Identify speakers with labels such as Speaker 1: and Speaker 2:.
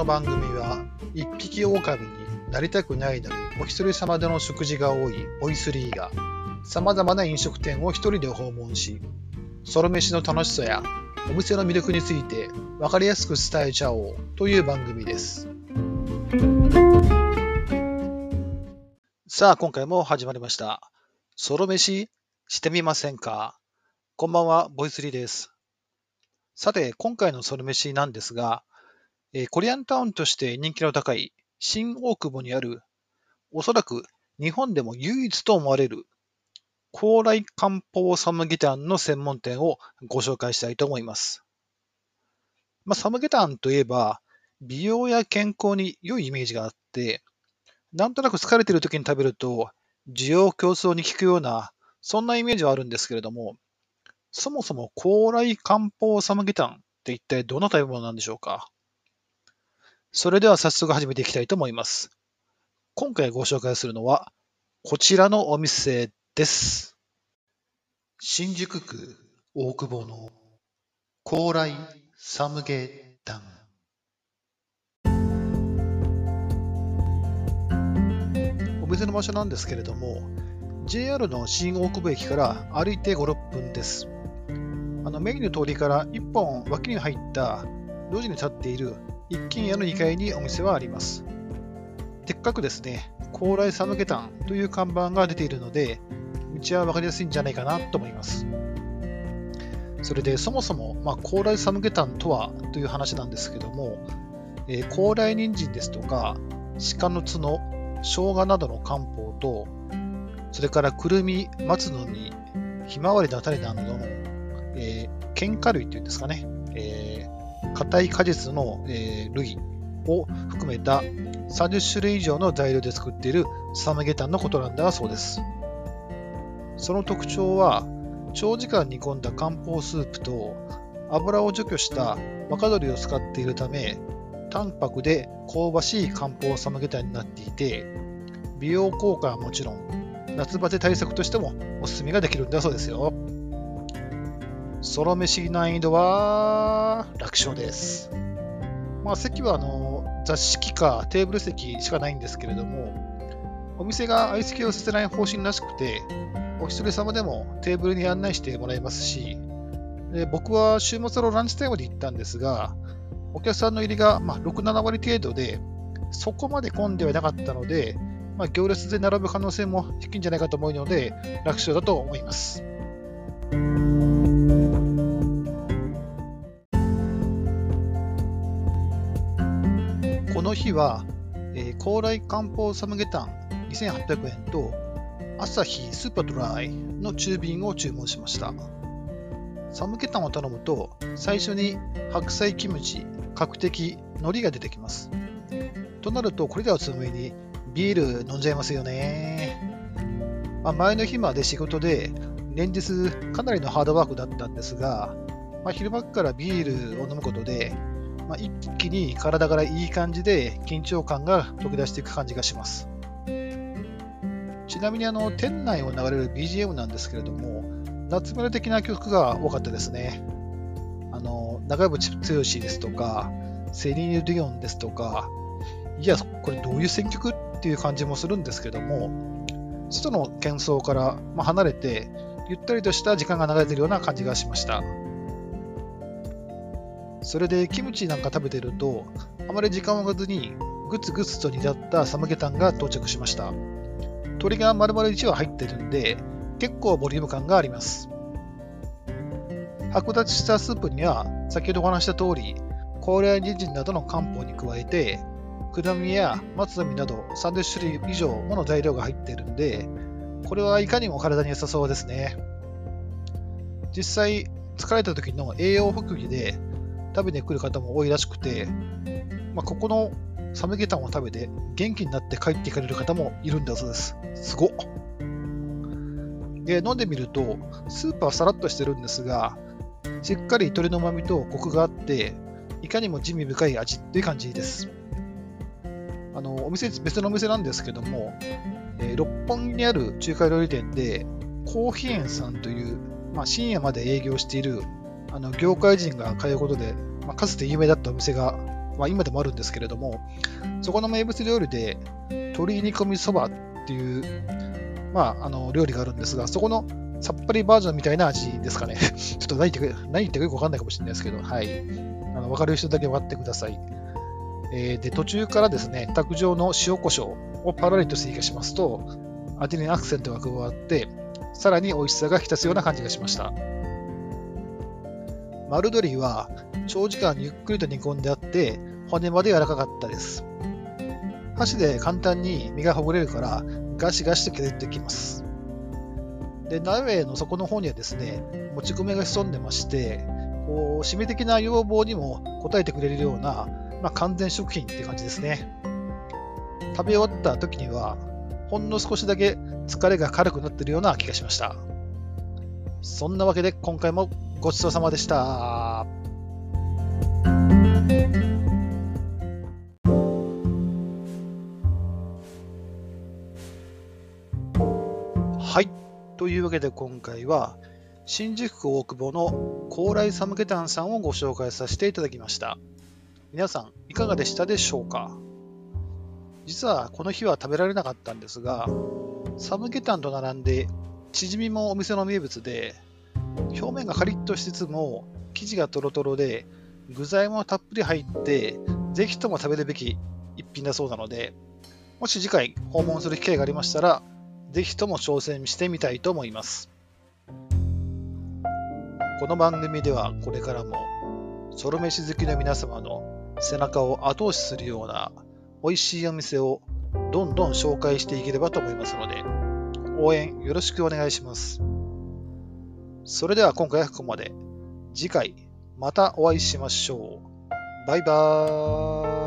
Speaker 1: の番組は一匹狼になりたくないのにお一人様での食事が多いボイスリーが様々な飲食店を一人で訪問しソロ飯の楽しさやお店の魅力について分かりやすく伝えちゃおうという番組です。さあ今回も始まりました。ソロ飯してみませんか？こんばんはボイスリーです。さて今回のソロ飯なんですがえ、コリアンタウンとして人気の高い新大久保にある、おそらく日本でも唯一と思われる高麗漢方サムゲタンの専門店をご紹介したいと思います。まあ、サムゲタンといえば、美容や健康に良いイメージがあって、なんとなく疲れている時に食べると、需要競争に効くような、そんなイメージはあるんですけれども、そもそも高麗漢方サムゲタンって一体どんな食べ物なんでしょうか？それでは早速始めていきたいと思います。今回ご紹介するのは、こちらのお店です。新宿区大久保の高麗サムゲタン。お店の場所なんですけれども、JR の新大久保駅から歩いて5、6分です。あのメインの通りから1本脇に入った路地に立っている一軒家の2階にお店はあります。でっかくですね、高麗サムゲタンという看板が出ているので、道は分かりやすいんじゃないかなと思います。それでそもそも、まあ、高麗サムゲタンとはという話なんですけども、えー、高麗人参ですとか、鹿の角、生姜などの漢方と、それからくるみ、松の実、ひまわりの種などの、えー、喧嘩類というんですかね、えー硬い果実の、えー、類を含めた30種類以上の材料で作っているサムゲタンのことなんだそうです。その特徴は、長時間煮込んだ漢方スープと油を除去した若鶏を使っているため、淡白で香ばしい漢方サムゲタンになっていて、美容効果はもちろん、夏バテ対策としてもおすすめができるんだそうですよ。ソロ飯難易度は楽勝です。まあ、席はあの座敷かテーブル席しかないんですけれども、お店が相席をさせない方針らしくて、お一人様でもテーブルに案内してもらえますし、で僕は週末のランチタイムで行ったんですが、お客さんの入りが、まあ、6、7割程度で、そこまで混んではなかったので、まあ、行列で並ぶ可能性も低いんじゃないかと思うので、楽勝だと思います。日は、えー、高麗漢方サムゲタン2800円と、朝日スーパードライの中瓶を注文しました。サムゲタンを頼むと、最初に白菜キムチ、角的、海苔が出てきます。となると、これではつむいにビール飲んじゃいますよね。まあ、前の日まで仕事で、連日かなりのハードワークだったんですが、まあ、昼間からビールを飲むことで、まあ、一気に体からいい感じで緊張感が溶け出していく感じがします。ちなみにあの店内を流れる BGM なんですけれども、夏メロ的な曲が多かったですね。あの長渕剛ですとか、セリーヌ・ディオンですとか、いや、これどういう選曲っていう感じもするんですけども、外の喧騒から離れて、ゆったりとした時間が流れているような感じがしました。それでキムチなんか食べてると、あまり時間を置かずにグツグツと煮立ったサムゲタンが到着しました。鶏が丸々1羽入ってるんで、結構ボリューム感があります。白立ちしたスープには、先ほどお話した通り、高麗人参などの漢方に加えて、果実や松の実など30種類以上もの材料が入っているんで、これはいかにも体に良さそうですね。実際、疲れた時の栄養補給で食べに来る方も多いらしくて、まあ、ここのサムゲタンを食べて元気になって帰っていかれる方もいるんだそうです。すごっ。で、飲んでみると、スープはさらっとしてるんですが、しっかり鶏の旨味とコクがあって、いかにも地味深い味っていう感じです。あの、お店、別のお店なんですけども、えー、六本木にある中華料理店で、コーヒー園さんという、まあ、深夜まで営業しているあの業界人が通うことで、まあ、かつて有名だったお店がまあ、今でもあるんですけれども、そこの名物料理で、鶏煮込みそばっていう、まあ、あの料理があるんですが、そこのさっぱりバージョンみたいな味ですかね。ちょっと何言って何言ってかよくわかんないかもしれないですけど、はい。あの分かる人だけ分かってください。えー、で、途中からですね、卓上の塩コショウをパラリと追加しますと、味にアクセントが加わって、さらに美味しさが引き立つような感じがしました。丸鶏は長時間ゆっくりと煮込んであって、骨まで柔らかかったです。箸で簡単に身がほぐれるから、ガシガシと削ってきます。で、鍋の底の方にはですね、もち米が潜んでまして、こう、締め的な要望にも応えてくれるような、まあ、完全食品っていう感じですね。食べ終わった時には、ほんの少しだけ疲れが軽くなってるような気がしました。そんなわけで今回もごちそうさまでした。はい。というわけで今回は、新宿区大久保の高麗サムゲタンさんをご紹介させていただきました。皆さん、いかがでしたでしょうか？実はこの日は食べられなかったんですが、サムゲタンと並んで、チヂミもお店の名物で、表面がカリッとしつつも、生地がトロトロで、具材もたっぷり入って、ぜひとも食べるべき一品だそうなので、もし次回訪問する機会がありましたら、ぜひとも挑戦してみたいと思います。この番組ではこれからもソロ飯好きの皆様の背中を後押しするような美味しいお店をどんどん紹介していければと思いますので応援よろしくお願いします。それでは今回はここまで。次回またお会いしましょう。バイバーイ。